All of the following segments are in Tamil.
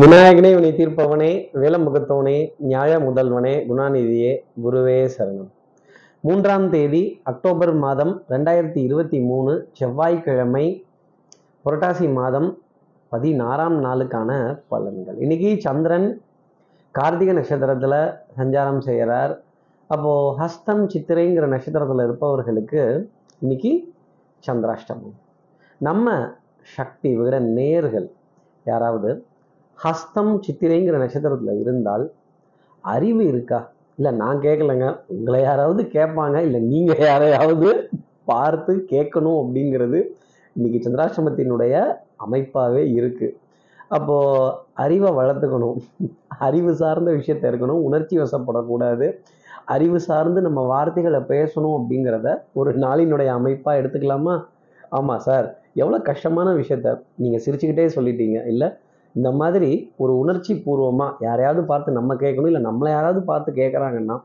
விநாயகனே வினை தீர்ப்பவனே வேலமுகத்தவனே நியாய முதல்வனே குணாநிதியே குருவே சரணம். மூன்றாம் தேதி அக்டோபர் மாதம் ரெண்டாயிரத்தி இருபத்தி மூணு செவ்வாய்க்கிழமை புரட்டாசி மாதம் பதினாறாம் நாளுக்கான பலன்கள். இன்னைக்கு சந்திரன் கார்த்திகை நட்சத்திரத்தில் சஞ்சாரம் செய்கிறார். அப்போது ஹஸ்தம் சித்திரைங்கிற நட்சத்திரத்தில் இருப்பவர்களுக்கு இன்னைக்கு சந்திராஷ்டமம். நம்ம சக்தி விட நேர்கள் யாராவது ஹஸ்தம் சித்திரைங்கிற நட்சத்திரத்தில் இருந்தால் அறிவு இருக்கா? இல்லை நான் கேட்கலங்க உங்களை யாராவது கேட்பாங்க இல்லை நீங்கள் யாரையாவது பார்த்து கேட்கணும் அப்படிங்கிறது இன்னைக்கு சந்திராசிரமத்தினுடைய அமைப்பாகவே இருக்குது அப்போது அறிவை வளர்த்துக்கணும். அறிவு சார்ந்த விஷயத்த இருக்கணும். உணர்ச்சி வசப்படக்கூடாது. அறிவு சார்ந்து நம்ம வார்த்தைகளை பேசணும் அப்படிங்கிறத ஒரு நாளினுடைய அமைப்பாக எடுத்துக்கலாமா? ஆமாம் சார். எவ்வளோ கஷ்டமான விஷயத்த நீங்கள் சிரிச்சுக்கிட்டே சொல்லிட்டீங்க. இல்லை இந்த மாதிரி ஒரு உணர்ச்சி பூர்வமாக யாரையாவது பார்த்து நம்ம கேட்கணும் இல்லை நம்மளை யாராவது பார்த்து கேட்குறாங்கன்னா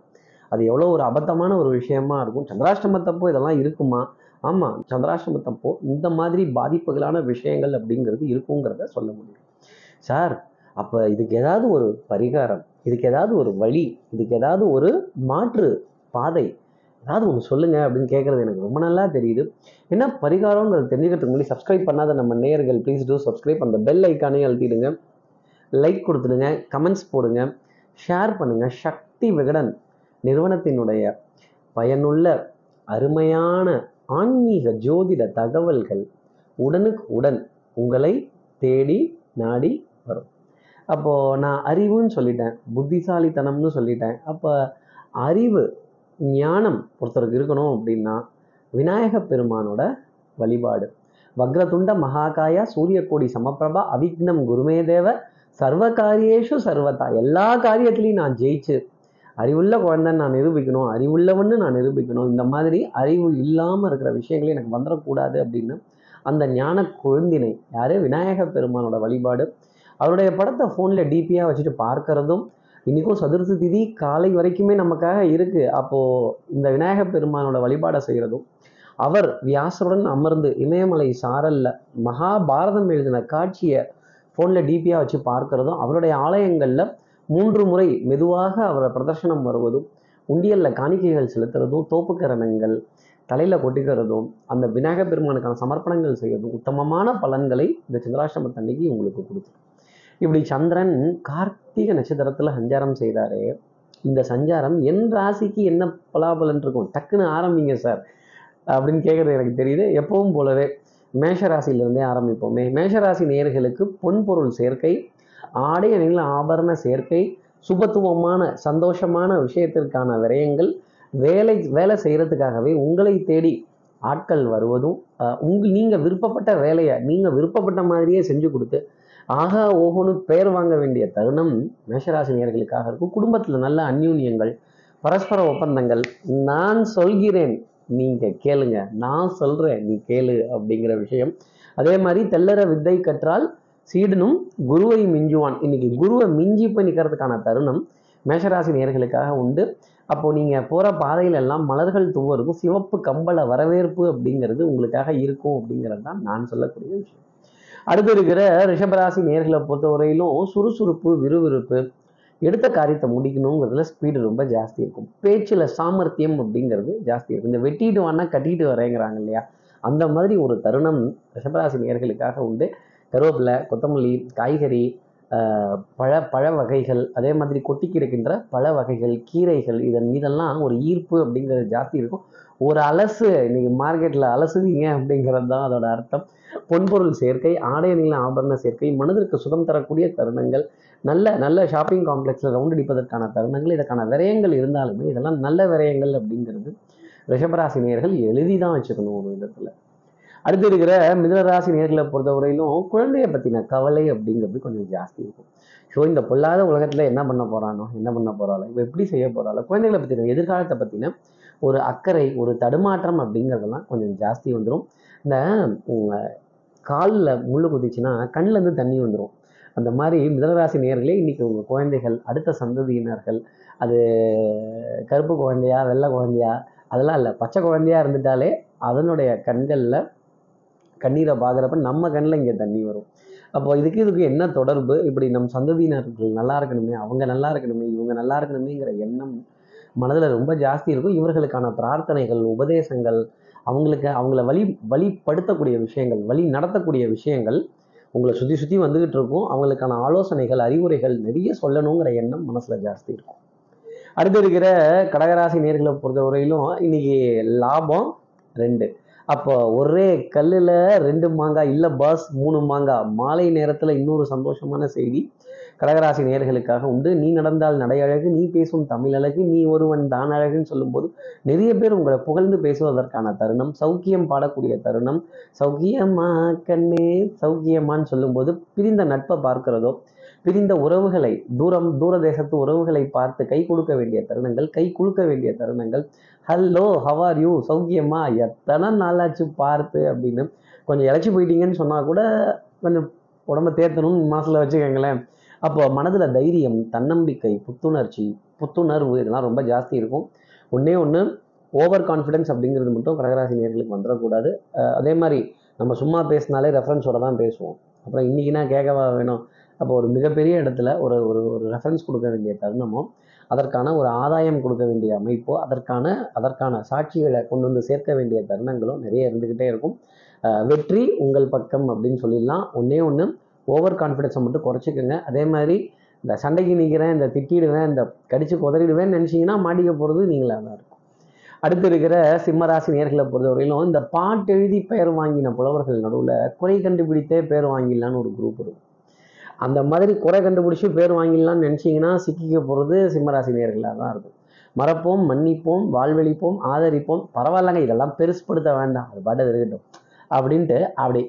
அது எவ்வளோ ஒரு அபத்தமான ஒரு விஷயமா இருக்கும். சந்திராஷ்டமத்தப்போ இதெல்லாம் இருக்குமா? ஆமாம் சந்திராஷ்டமத்தப்போ இந்த மாதிரி பாதிப்புகளான விஷயங்கள் அப்படிங்கிறது இருக்குங்கிறத சொல்ல முடியும். சார் அப்போ இதுக்கு ஏதாவது ஒரு பரிகாரம் இதுக்கு ஏதாவது ஒரு வழி இதுக்கு ஏதாவது ஒரு மாற்று பாதை ஏதாவது ஒன்று சொல்லுங்கள் அப்படின்னு கேட்குறது எனக்கு ரொம்ப நல்லா தெரியுது. என்ன பரிகாரங்கிறது தெரிஞ்சுக்கிறதுக்கு முன்னாடி சப்ஸ்கிரைப் பண்ணாத நம்ம நேயர்கள் ப்ளீஸ் டூ சப்ஸ்கிரைப் அந்த பெல் ஐக்கானே அழுத்திடுங்க. லைக் கொடுத்துடுங்க கமெண்ட்ஸ் போடுங்க ஷேர் பண்ணுங்கள் சக்தி விகடன் நிறுவனத்தினுடைய பயனுள்ள அருமையான ஆன்மீக ஜோதிட தகவல்கள் உடனுக்கு உடன் உங்களை தேடி நாடி வரும். அப்போது நான் அறிவுன்னு சொல்லிட்டேன் புத்திசாலித்தனம்னு சொல்லிட்டேன். அப்போ அறிவு ஞானம் ஒருத்தருக்கு இருக்கணும் அப்படின்னா விநாயக பெருமானோட வழிபாடு. வக்ரதுண்ட மகாகாயா சூரியகோடி சமப்பிரபா அவிக்னம் குருமே தேவ சர்வ காரியேஷு சர்வதா. எல்லா காரியத்திலையும் நான் ஜெயிச்சு அறிவுள்ள குழந்தைன்னு நான் நிரூபிக்கணும் அறிவுள்ளவன்னு நான் நிரூபிக்கணும் இந்த மாதிரி அறிவு இல்லாமல் இருக்கிற விஷயங்களே எனக்கு வந்துடக்கூடாது அப்படின்னு அந்த ஞான குழந்தினை யார்? விநாயக பெருமானோட வழிபாடு. அவருடைய படத்தை ஃபோனில் டிபியாக வச்சுட்டு பார்க்கறதும் இன்றைக்கும் சதுர்த்தி திதி காலை வரைக்குமே நமக்காக இருக்குது அப்போது இந்த விநாயக பெருமானோட வழிபாடை செய்கிறதும் அவர் வியாசருடன் அமர்ந்து இமயமலை சாரல்ல மகாபாரதம் எழுதின காட்சியை ஃபோனில் டிபியாக வச்சு பார்க்கறதும் அவருடைய ஆலயங்களில் மூன்று முறை மெதுவாக அவரை பிரதர்ஷனம் வருவதும் உண்டியலில் காணிக்கைகள் செலுத்துறதும் தோப்புக்கரணங்கள் தலையில் கொட்டிக்கிறதும் அந்த விநாயக பெருமானுக்கான சமர்ப்பணங்கள் செய்யறதும் உத்தமமான பலன்களை இந்த சந்திராஷ்டமத்தன்னைக்கு உங்களுக்கு கொடுத்துரும் இப்படி சந்திரன் கார்த்திகை நட்சத்திரத்தில் சஞ்சாரம் செய்கிறாரு இந்த சஞ்சாரம் என் ராசிக்கு என்ன பலாபலன் இருக்கும்? டக்குன்னு ஆரம்பிங்க சார். அப்படின்னு கேட்குறது எனக்கு தெரியுது. எப்பவும் போலவே மேஷராசியிலிருந்தே ஆரம்பிப்போமே. மேஷராசி நேர்களுக்கு பொன்பொருள் சேர்க்கை ஆடை அணிகள் ஆபரண சேர்க்கை சுபத்துவமான சந்தோஷமான விஷயத்திற்கான விரயங்கள் வேலை வேலை செய்கிறதுக்காகவே உங்களை தேடி ஆட்கள் வருவதும் உங்கள் நீங்கள் விருப்பப்பட்ட வேலையை நீங்கள் விருப்பப்பட்ட மாதிரியே செஞ்சு கொடுத்து ஆகா ஓஹோன்னு பெயர் வாங்க வேண்டிய தருணம் மேஷராசி நேர்களுக்காக இருக்கும். குடும்பத்தில் நல்ல அந்யூன்யங்கள் பரஸ்பர ஒப்பந்தங்கள். நான் சொல்கிறேன் நீங்கள் கேளுங்க. நான் சொல்கிறேன் நீ கேளு அப்படிங்கிற விஷயம். அதே மாதிரி தெல்லற வித்தை கற்றால் சீடனும் குருவை மிஞ்சுவான். இன்னைக்கு குருவை மிஞ்சி போய் நிற்கிறதுக்கான தருணம் மேஷராசி நேர்களுக்காக உண்டு. அப்போ நீங்கள் போகிற பாதையில எல்லாம் மலர்கள் துவருக்கும். சிவப்பு கம்பள வரவேற்பு அப்படிங்கிறது உங்களுக்காக இருக்கும் அப்படிங்கிறது தான் நான் சொல்லக்கூடிய விஷயம். அடுத்து இருக்கிற ரிஷபராசி நேர்களை பொறுத்தவரையிலும் சுறுசுறுப்பு விறுவிறுப்பு எடுத்த காரியத்தை முடிக்கணுங்கிறதுல ஸ்பீடு ரொம்ப ஜாஸ்தி இருக்கும். பேச்சில் சாமர்த்தியம் அப்படிங்கிறது ஜாஸ்தி இருக்கும். இந்த வெட்டிட்டு வானா கட்டிட்டு வரேங்கிறாங்க இல்லையா? அந்த மாதிரி ஒரு தருணம் ரிஷபராசி நேர்களுக்காக உண்டு. கருவேப்பிலை கொத்தமல்லி காய்கறி பழ பழ வகைகள் அதே மாதிரி கொட்டி கிடக்கின்ற பழ வகைகள் கீரைகள் இதன் மீதெல்லாம் ஒரு ஈர்ப்பு அப்படிங்கிறது ஜாஸ்தி இருக்கும். ஒரு அலசு இன்னைக்கு மார்க்கெட்டில் அலசுவீங்க அப்படிங்கிறது தான் அதோட அர்த்தம். பொன்பொருள் சேர்க்கை ஆடை அணில ஆபரண சேர்க்கை மனதிற்கு சுகம் தரக்கூடிய தருணங்கள் நல்ல நல்ல ஷாப்பிங் காம்ப்ளெக்ஸில் ரவுண்ட் அடிப்பதற்கான தருணங்கள் இதற்கான விரயங்கள் இருந்தாலுமே இதெல்லாம் நல்ல விரயங்கள் அப்படிங்கிறது ரிஷபராசி நேர்கள் எழுதி தான் வச்சுக்கணும் ஒரு விதத்தில். அடுத்து இருக்கிற மிதனராசி நேர்களை பொறுத்தவரையிலும் குழந்தைய பற்றின கவலை அப்படிங்கிறது கொஞ்சம் ஜாஸ்தி இருக்கும். ஸோ இந்த பொல்லாத உலகத்தில் என்ன பண்ண போகிறானோ என்ன பண்ண போகிறாளோ இப்போ எப்படி செய்ய போகிறாளோ குழந்தைகளை பற்றின எதிர்காலத்தை பற்றின ஒரு அக்கறை ஒரு தடுமாற்றம் அப்படிங்கிறதெல்லாம் கொஞ்சம் ஜாஸ்தி வந்துடும் இந்த காலில் முள் குதிச்சுன்னா கண்ணிலேருந்து தண்ணி வந்துடும் அந்த மாதிரி மிதனராசி நேர்களே இன்றைக்கி உங்கள் குழந்தைகள் அடுத்த சந்ததியினர்கள் அது கருப்பு குழந்தையா வெள்ளை குழந்தையா அதெல்லாம் இல்லை. பச்சை குழந்தையா இருந்துட்டாலே அதனுடைய கண்களில் கண்ணீரை பார்க்குறப்ப நம்ம கண்ணில் இங்கே தண்ணி வரும். அப்போ இதுக்கு இதுக்கு என்ன தொடர்பு? இப்படி நம் சந்ததியினர்கள் நல்லா இருக்கணுமே அவங்க நல்லா இருக்கணுமே இவங்க நல்லா இருக்கணுமேங்கிற எண்ணம் மனதில் ரொம்ப ஜாஸ்தி இருக்கும். இவர்களுக்கான பிரார்த்தனைகள் உபதேசங்கள் அவங்களுக்கு அவங்கள வழி வழிப்படுத்தக்கூடிய விஷயங்கள் வழி நடத்தக்கூடிய விஷயங்கள் உங்களை சுற்றி சுற்றி வந்துக்கிட்டு இருக்கும். அவங்களுக்கான ஆலோசனைகள் அறிவுரைகள் நிறைய சொல்லணுங்கிற எண்ணம் மனசில் ஜாஸ்தி இருக்கும். அடுத்து இருக்கிற கடகராசி நேர்களை பொறுத்தவரையிலும் இன்னைக்கு லாபம் ரெண்டு. அப்போ ஒரே கல்லில் ரெண்டு மாங்காய் இல்லை பாஸ் மூணு மாங்காய் மாலை நேரத்தில் இன்னொரு சந்தோஷமான செய்தி. கடகராசி நேர்களுக்காக உண்டு. நீ நடந்தால் நடை அழகு நீ பேசும் தமிழ் அழகு நீ ஒருவன் தான் அழகுன்னு சொல்லும்போது நிறைய பேர் உங்களை புகழ்ந்து பேசுவதற்கான தருணம் சௌக்கியம் பாடக்கூடிய தருணம். சௌக்கியமா கண்ணே சௌக்கியமான்னு சொல்லும்போது பிரிந்த நட்பை பார்க்கிறதோ பிரிந்த உறவுகளை தூரம் தூர தேசத்து உறவுகளை பார்த்து கை கொடுக்க வேண்டிய தருணங்கள் கை குலுக்க வேண்டிய தருணங்கள். ஹலோ ஹவார் யூ சௌக்கியமா? எத்தனை நாளாச்சு பார்த்து? அப்படின்னு கொஞ்சம் இழைச்சி போயிட்டீங்கன்னு சொன்னால் கூட கொஞ்சம் உடம்ப தேர்த்தணும்னு மனசில் வச்சுக்கோங்களேன். அப்போ மனதில் தைரியம் தன்னம்பிக்கை புத்துணர்ச்சி புத்துணர்வு இதெல்லாம் ரொம்ப ஜாஸ்தி இருக்கும். ஒன்றே ஒன்று ஓவர் கான்ஃபிடென்ஸ் அப்படிங்கிறது மட்டும் கடகராசி நேர்களுக்கு வந்துடக்கூடாது. அதே மாதிரி நம்ம சும்மா பேசினாலே ரெஃபரன்ஸோட தான் பேசுவோம். அப்புறம் இன்றைக்கினா கேட்கவா வேணும்? அப்போ ஒரு மிகப்பெரிய இடத்துல ஒரு ஒரு ஒரு ரெஃபரன்ஸ் கொடுக்க வேண்டிய தருணமோ அதற்கான ஒரு ஆதாயம் கொடுக்க வேண்டிய அமைப்போ அதற்கான அதற்கான சாட்சிகளை கொண்டு வந்து சேர்க்க வேண்டிய தருணங்களும் நிறைய இருந்துக்கிட்டே இருக்கும். வெற்றி உங்கள் பக்கம் அப்படின்னு சொல்லிடலாம். ஒன்றே ஒன்று ஓவர் கான்ஃபிடென்ஸை மட்டும் குறைச்சிக்கோங்க. அதே மாதிரி இந்த சண்டைக்கு நிற்கிறேன் இந்த திட்டிடுவேன் இந்த கடிச்சு குதறிடுவேன் நினச்சிங்கன்னா மாட்டிக்க போகிறது நீங்களாக தான் இருக்கும். அடுத்து இருக்கிற சிம்மராசி நேர்களை பொறுத்தவரையிலும் இந்த பாட்டு எழுதி பெயர் வாங்கின புலவர்கள் நடுவில் குறை கண்டுபிடித்தே பெயர் வாங்கிடலான்னு ஒரு குரூப் இருக்கும். அந்த மாதிரி குறை கண்டுபிடிச்சி பேர் வாங்கிடலாம்னு நினச்சிங்கன்னா சிக்கிக்க போகிறது சிம்மராசி நேர்களாக தான் இருக்கும். மறப்போம் மன்னிப்போம் வாழ்வெளிப்போம் ஆதரிப்போம். பரவாயில்லங்க இதெல்லாம் பெருசுப்படுத்த வேண்டாம். அது பாட்டு இருக்கட்டும். அப்படின்ட்டு அப்படி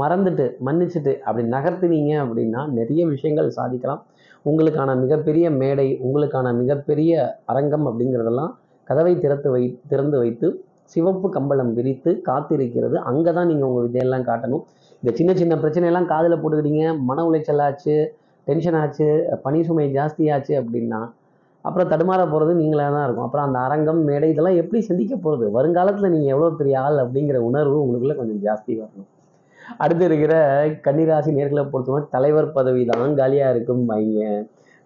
மறந்துட்டு மன்னிச்சுட்டு அப்படி நகர்த்துனீங்க அப்படின்னா நிறைய விஷயங்கள் சாதிக்கலாம். உங்களுக்கான மிகப்பெரிய மேடை உங்களுக்கான மிகப்பெரிய அரங்கம் அப்படிங்கிறதெல்லாம் கதவை திறத்து வை திறந்து வைத்து சிவப்பு கம்பளம் விரித்து காத்திருக்கிறது. அங்கே தான் நீங்கள் உங்கள் விதையெல்லாம் காட்டணும். இந்த சின்ன சின்ன பிரச்சனையெல்லாம் காதில் போட்டுக்கிட்டீங்க. மன உளைச்சல் ஆச்சு டென்ஷன் ஆச்சு பனி சுமை ஜாஸ்தியாச்சு அப்படின்னா அப்புறம் தடுமாற போகிறது நீங்களாக தான் இருக்கும். அப்புறம் அந்த அரங்கம் மேடை இதெல்லாம் எப்படி சிந்திக்க போகிறது வருங்காலத்தில் நீங்கள் எவ்வளோ பெரிய ஆள் அப்படிங்கிற உணர்வு உங்களுக்குள்ளே கொஞ்சம் ஜாஸ்தி வரணும். அடுத்து இருக்கிற கன்னிராசி நேர்களை பொறுத்தவரை தலைவர் பதவி தான் காலியாக இருக்கும் வைங்க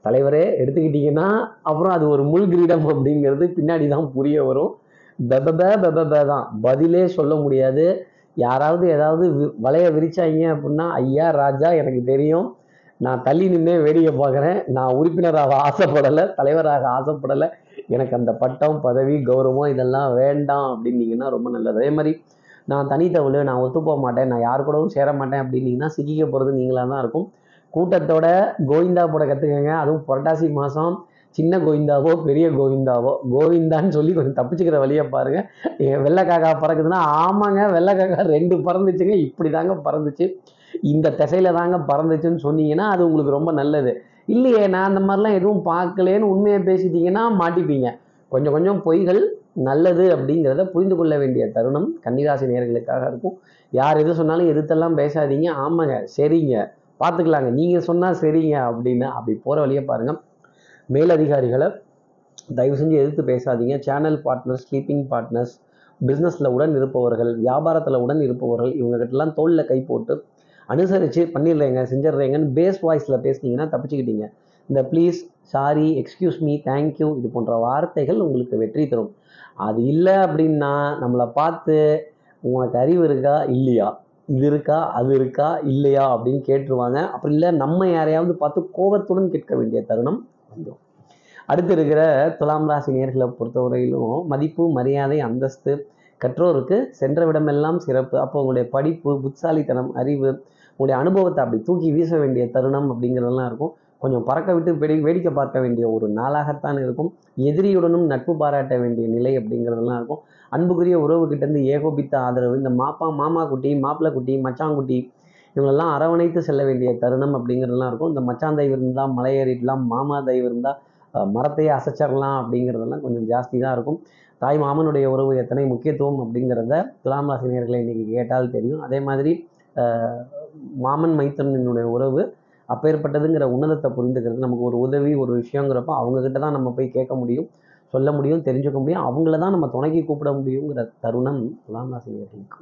தலைவரே எடுத்துக்கிட்டிங்கன்னா அப்புறம் அது ஒரு முள் கிரீடம் அப்படிங்கிறது பின்னாடி தான் புரிய வரும். பெபப பெபப தான். பதிலே சொல்ல முடியாது. யாராவது ஏதாவது வலைய விரிச்சாங்க அப்படின்னா ஐயா ராஜா எனக்கு தெரியும். நான் தள்ளி நின்று வேடிக்கை பார்க்குறேன். நான் உறுப்பினராக ஆசைப்படலை தலைவராக ஆசைப்படலை. எனக்கு அந்த பட்டம் பதவி கௌரவம் இதெல்லாம் வேண்டாம் அப்படின்னீங்கன்னா ரொம்ப நல்லது. அதே மாதிரி நான் தனித்தவள் நான் ஒத்து போக மாட்டேன். நான் யார் கூடவும் சேர மாட்டேன் அப்படின்னீங்கன்னா சிக்கிக்க போகிறது நீங்களாக தான் இருக்கும். கூட்டத்தோட கோவிந்தா போட கற்றுக்கங்க அதுவும் புரட்டாசி மாதம் சின்ன கோவிந்தாவோ பெரிய கோவிந்தாவோ கோவிந்தான்னு சொல்லி கொஞ்சம் தப்பிச்சுக்கிற வழியை பாருங்கள் வெள்ளைக்காக்கா பறக்குதுன்னா ஆமாங்க வெள்ளைக்காக்கா ரெண்டு பறந்துச்சுங்க இப்படி தாங்க பறந்துச்சு. இந்த திசையில தாங்க பறந்துச்சுன்னு சொன்னீங்கன்னா அது உங்களுக்கு ரொம்ப நல்லது. இல்லையே நான் அந்த மாதிரிலாம் எதுவும் பார்க்கலேன்னு உண்மையை பேசிட்டீங்கன்னா மாட்டிப்பீங்க. கொஞ்சம் கொஞ்சம் பொய்கள் நல்லது அப்படிங்கிறத புரிந்து கொள்ள வேண்டிய தருணம் கன்னிராசி நேர்களுக்காக இருக்கும். யார் எது சொன்னாலும் எதிர்த்தெல்லாம் பேசாதீங்க. ஆமாங்க சரிங்க. பார்த்துக்கலாங்க. நீங்கள் சொன்னால் சரிங்க அப்படின்னு அப்படி போகிற வழியை பாருங்கள் மேலதிகாரிகளை தயவு செஞ்சு எதிர்த்து பேசாதீங்க. சேனல் பார்ட்னர்ஸ் ஸ்லீப்பிங் பார்ட்னர்ஸ் பிஸ்னஸில் உடன் இருப்பவர்கள் வியாபாரத்தில் உடன் இருப்பவர்கள் இவங்ககிட்டலாம் தோளில் கை போட்டு அனுசரித்து பண்ணிடுறேங்க செஞ்சிடுறேங்கன்னு பேஸ் வாய்ஸில் பேசுனீங்கன்னா தப்பிச்சுக்கிட்டீங்க. இந்த please sorry excuse me thank you இது போன்ற வார்த்தைகள் உங்களுக்கு வெற்றி தரும். அது இல்லை அப்படின்னா நம்மளை பார்த்து உனக்கு அறிவு இருக்கா? இல்லையா? இது இருக்கா? அது இருக்கா? இல்லையா? அப்படின்னு கேட்டுருவாங்க. அப்படி இல்லை நம்ம யாரையாவது பார்த்து கோபத்துடன் கேட்க வேண்டிய தருணம் வந்துடும் அடுத்து இருக்கிற துலாம் ராசி நேர்களை பொறுத்தவரையிலும் மதிப்பு மரியாதை அந்தஸ்து கற்றோருக்கு சென்ற விடமெல்லாம் சிறப்பு. அப்போ உங்களுடைய படிப்பு புத்தாலித்தனம் அறிவு உங்களுடைய அனுபவத்தை அப்படி தூக்கி வீச வேண்டிய தருணம் அப்படிங்கிறதெல்லாம் இருக்கும். கொஞ்சம் பறக்க விட்டு வெடி வேடிக்கை பார்க்க வேண்டிய ஒரு நாளாகத்தான் இருக்கும். எதிரியுடனும் நட்பு பாராட்ட வேண்டிய நிலை அப்படிங்கிறதெல்லாம் இருக்கும். அன்புக்குரிய உறவுகிட்டேருந்து ஏகோபித்த ஆதரவு. இந்த மாப்பா மாமா குட்டி மாப்பிள்ளை குட்டி மச்சாங்குட்டி இவங்களெல்லாம் அரவணைத்து செல்ல வேண்டிய தருணம் அப்படிங்கிறதெல்லாம் இருக்கும். இந்த மச்சான் தெய்வம் இருந்தால் மலையேறிடலாம் மாமா தெய்வம் இருந்தால் மரத்தையே அசைச்சிடலாம் அப்படிங்கிறதெல்லாம் கொஞ்சம் ஜாஸ்தி தான் இருக்கும். தாய் மாமனுடைய உறவு எத்தனை முக்கியத்துவம் அப்படிங்கிறத துலாம் ராசினியர்களை இன்றைக்கி கேட்டால் தெரியும். அதே மாதிரி மாமன் மைத்தனுடைய உறவு அப்பேற்பட்டதுங்கிற உன்னதத்தை புரிந்துக்கிறது. நமக்கு ஒரு உதவி ஒரு விஷயங்கிறப்ப அவங்கக்கிட்ட தான் நம்ம போய் கேட்க முடியும் சொல்ல முடியும் தெரிஞ்சுக்க முடியும். அவங்கள தான் நம்ம துணைக்கி கூப்பிட முடியுங்கிற தருணம் துலாம் ராசினியர்களுக்கு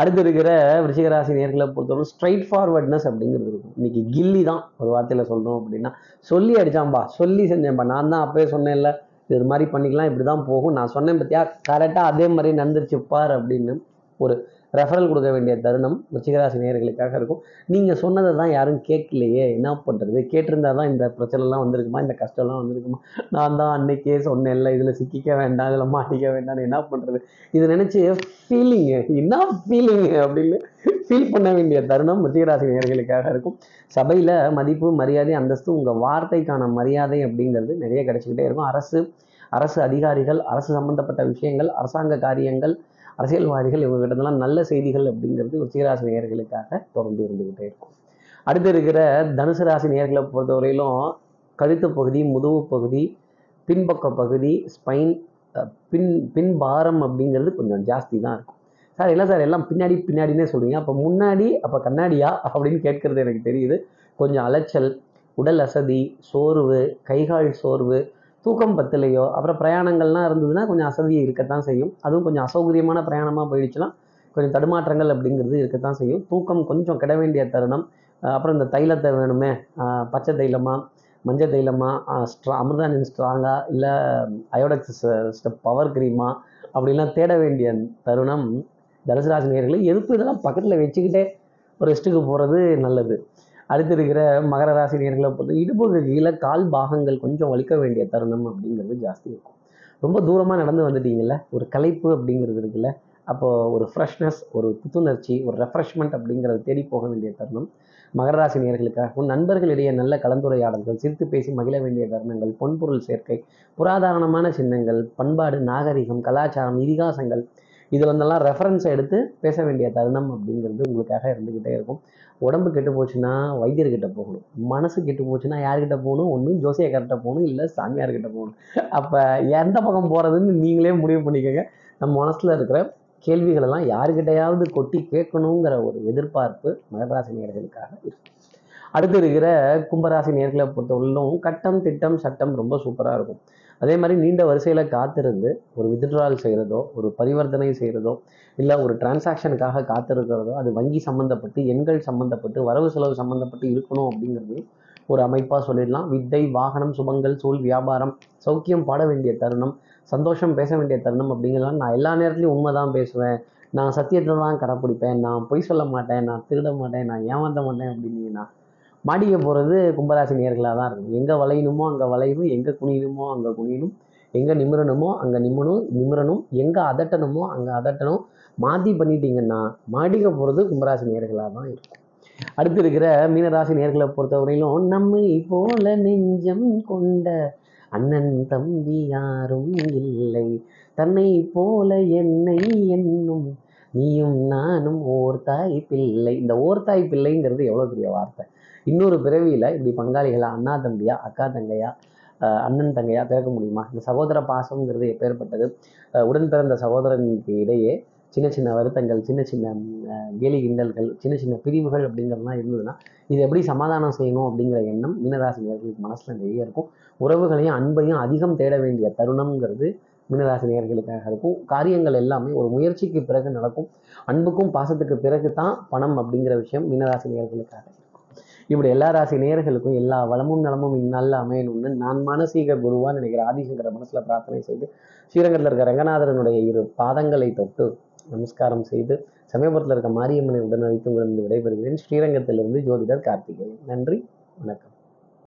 அடுத்து இருக்கிற விருச்சிகராசி நேர்களை பொறுத்தவரை ஸ்ட்ரைட் ஃபார்வர்ட்னஸ் அப்படிங்கிறது இருக்கும். இன்னைக்கு கில்லி தான் ஒரு வார்த்தையில் சொல்கிறோம் அப்படின்னா. சொல்லி அடிச்சான்பா சொல்லி செஞ்சேன்ப்பா நான் தான் அப்பவே சொன்னேன்ல இது மாதிரி பண்ணிக்கலாம் இப்படி தான் போகும். நான் சொன்னேன் பார்த்தியா கரெக்டாக அதே மாதிரி நடந்துருச்சு பார் அப்படின்னு ஒரு ரெஃபரல் கொடுக்க வேண்டிய தருணம் ரிச்சிகராசி நேயர்களுக்காக இருக்கும். நீங்கள் சொன்னதை தான் யாரும் கேட்கலையே என்ன பண்ணுறது கேட்டிருந்தா தான் இந்த பிரச்சனைலாம் வந்திருக்குமா? இந்த கஷ்டம்லாம் வந்திருக்குமா? நான் தான் அன்னைக்கே சொன்னேன்ல இதில் சிக்கிக்க வேண்டாம் இதில் மாட்டிக்க வேண்டாம்னு என்ன பண்ணுறது இதை நினச்சி ஃபீலிங்கு என்ன ஃபீலிங்கு அப்படின்னு ஃபீல் பண்ண வேண்டிய தருணம் ரிச்சிகராசி நேர்களுக்காக இருக்கும். சபையில் மதிப்பு மரியாதை அந்தஸ்து உங்கள் வார்த்தைக்கான மரியாதை அப்படிங்கிறது நிறைய கிடைச்சிக்கிட்டே இருக்கும். அரசு அரசு அதிகாரிகள் அரசு சம்பந்தப்பட்ட விஷயங்கள் அரசாங்க காரியங்கள் அரசியல்வாதிகள் இவங்ககிட்டலாம் நல்ல செய்திகள் அப்படிங்கிறது ருச்சிகராசி நேர்களுக்காக தொடர்ந்து இருந்துக்கிட்டே இருக்கும். அடுத்து இருக்கிற தனுசு ராசி நேர்களை பொறுத்தவரையிலும் கழுத்து பகுதி முதுகு பகுதி பின்பக்க பகுதி ஸ்பைன் பின் பின்பாரம் அப்படிங்கிறது கொஞ்சம் ஜாஸ்தி தான் இருக்கும். சார் இல்லை சார் எல்லாம் பின்னாடி பின்னாடினே சொல்றீங்க? அப்போ முன்னாடி அப்போ கண்ணாடியா அப்படின்னு கேட்கறது எனக்கு தெரியுது. கொஞ்சம் அலைச்சல் உடல் அசதி சோர்வு கைகால் சோர்வு தூக்கம் பத்தலையோ அப்புறம் பிரயாணங்கள்லாம் இருந்ததுன்னா கொஞ்சம் அசதி இருக்கத்தான் செய்யும். அதுவும் கொஞ்சம் அசௌகரியமான பிரயாணமாக போயிடுச்சுன்னா கொஞ்சம் தடுமாற்றங்கள் அப்படிங்கிறது இருக்கத்தான் செய்யும். தூக்கம் கொஞ்சம் கெட வேண்டிய தருணம். அப்புறம் இந்த தைலத்தை வேணுமே பச்சை தைலமா மஞ்சள் தைலமா ஸ்ட்ரா அமிர்தாஞ்சன் ஸ்ட்ராங்கா இல்லை அயோடெக்ஸ் ஸ்டெப் பவர் கிரீமா அப்படிலாம் தேட வேண்டிய தருணம் தனுசு நேர்களை நேயர்களே எதுக்கு இதெல்லாம் பக்கத்தில் வச்சுக்கிட்டே ஒரு ரெஸ்ட்டுக்கு போகிறது நல்லது. அடுத்திருக்கிற மகர ராசி நேர்களை பொறுத்து இடுப்புக்கு கீழே கால் பாகங்கள் கொஞ்சம் வலிக்க வேண்டிய தருணம் அப்படிங்கிறது ஜாஸ்தி இருக்கும். ரொம்ப தூரமாக நடந்து வந்துட்டீங்கல்ல ஒரு களைப்பு அப்படிங்கிறது இருக்குல்ல அப்போ ஒரு ஃப்ரெஷ்னஸ் ஒரு புத்துணர்ச்சி ஒரு ரெஃப்ரெஷ்மெண்ட் அப்படிங்கிறத தேடி போக வேண்டிய தருணம். மகர ராசி உன் நண்பர்களிடையே நல்ல கலந்துரையாடல்கள் சிரித்து பேசி மகிழ வேண்டிய தருணங்கள் பொன்பொருள் சேர்க்கை புராதாரணமான சின்னங்கள் பண்பாடு நாகரிகம் கலாச்சாரம் இதிகாசங்கள் இதில் வந்தெல்லாம் ரெஃபரன்ஸை எடுத்து பேச வேண்டிய தருணம் அப்படிங்கிறது உங்களுக்காக இருந்துக்கிட்டே இருக்கும். உடம்பு கெட்டு போச்சுன்னா வைத்தியர்கிட்ட போகணும். மனசு கெட்டு போச்சுன்னா யார்கிட்ட போகணும்? ஒன்று ஜோசியக்கார்கிட்ட போகணும் இல்லை சாமியார்கிட்ட போகணும். அப்போ எந்த பக்கம் போகிறதுன்னு நீங்களே முடிவு பண்ணிக்கோங்க. நம்ம மனசில் இருக்கிற கேள்விகளெல்லாம் யாருக்கிட்டையாவது கொட்டி கேட்கணுங்கிற ஒரு எதிர்பார்ப்பு மகராசி நேயர்களுக்காக இருக்கு அடுத்து இருக்கிற கும்பராசி நேர்களை பொறுத்தவரையிலும் கட்டம் திட்டம் சட்டம் ரொம்ப சூப்பராக இருக்கும். அதே மாதிரி நீண்ட வரிசையில் காத்திருந்து ஒரு வித்ட்ரால் செய்கிறதோ ஒரு பரிவர்த்தனை செய்கிறதோ இல்லை ஒரு டிரான்சாக்ஷனுக்காக காத்திருக்கிறதோ அது வங்கி சம்மந்தப்பட்டு எண்கள் சம்மந்தப்பட்டு வரவு செலவு சம்மந்தப்பட்டு இருக்கணும் அப்படிங்கிறது ஒரு அமைப்பாக சொல்லிடலாம். வித்தை வாகனம் சுபங்கள் சூழ் வியாபாரம் சௌக்கியம் பாட வேண்டிய தருணம் சந்தோஷம் பேச வேண்டிய தருணம் அப்படிங்கிறலாம் நான் எல்லா நேரத்துலையும் உண்மை தான் பேசுவேன். நான் சத்தியத்தை தான் கடைப்பிடிப்பேன். நான் பொய் சொல்ல மாட்டேன். நான் திருட மாட்டேன். நான் ஏமாற்ற மாட்டேன் அப்படின்னீங்கன்னா மாடிக்க போகிறது கும்பராசி நேர்களாக தான் இருக்கும். எங்கே வளையணுமோ அங்கே வளையணும் எங்கே குனியணுமோ அங்கே குனியணும் எங்கே நிமிரணுமோ அங்கே நிம்மணும் நிமிரணும் எங்கே அதட்டணுமோ அங்கே அதட்டணும். மாற்றி பண்ணிட்டீங்கன்னா மாடிக்க போகிறது கும்பராசி நேர்களாக தான் இருக்கும். அடுத்து இருக்கிற மீனராசி நேர்களை பொறுத்தவரையிலும் நம்மை போல நெஞ்சம் கொண்ட அண்ணன் தம்பி யாரும் இல்லை. தன்னை போல என்னை என் நீயும் நானும் ஓர் தாய் பிள்ளை. இந்த ஓர் தாய் பிள்ளைங்கிறது எவ்வளோ பெரிய வார்த்தை? இன்னொரு பிறவியில் இப்படி பங்காளிகளா அண்ணா தம்பியா அக்கா தங்கையா அண்ணன் தங்கையா பிறக்க முடியுமா? இந்த சகோதர பாசம்ங்கிறது எப்பேற்பட்டது? உடன் பிறந்த சகோதரனுக்கு இடையே சின்ன சின்ன வருத்தங்கள் சின்ன சின்ன கேலி கிண்டல்கள் சின்ன சின்ன பிரிவுகள் அப்படிங்கிறதுலாம் இருந்ததுன்னா இது எப்படி சமாதானம் செய்யணும் அப்படிங்கிற எண்ணம் மீனராசி நேர்களுக்கு மனசில் நிறைய இருக்கும். உறவுகளையும் அன்பையும் அதிகம் தேட வேண்டிய தருணம்ங்கிறது மீனராசி நேர்களுக்காக இருக்கும். காரியங்கள் எல்லாமே ஒரு முயற்சிக்கு பிறகு நடக்கும். அன்புக்கும் பாசத்துக்கு பிறகு தான் பணம் அப்படிங்கிற விஷயம் மீனராசி நேர்களுக்காக இருக்கும். இப்படி எல்லா ராசி நேயர்களுக்கும் எல்லா வளமும் நலமும் இந்நாளில் அமையணும்னு நான் மானசீக குருவா நினைக்கிற ஆதிசங்கர மனசில் பிரார்த்தனை செய்து ஸ்ரீரங்கத்தில் இருக்க ரங்கநாதரனுடைய இரு பாதங்களை தொட்டு நமஸ்காரம் செய்து சமயபுரத்தில் இருக்க மாரியம்மனை உடன் வைத்து உங்களிருந்து விடைபெறுகிறேன். ஸ்ரீரங்கத்திலிருந்து ஜோதிடர் கார்த்திகேயன். நன்றி வணக்கம்.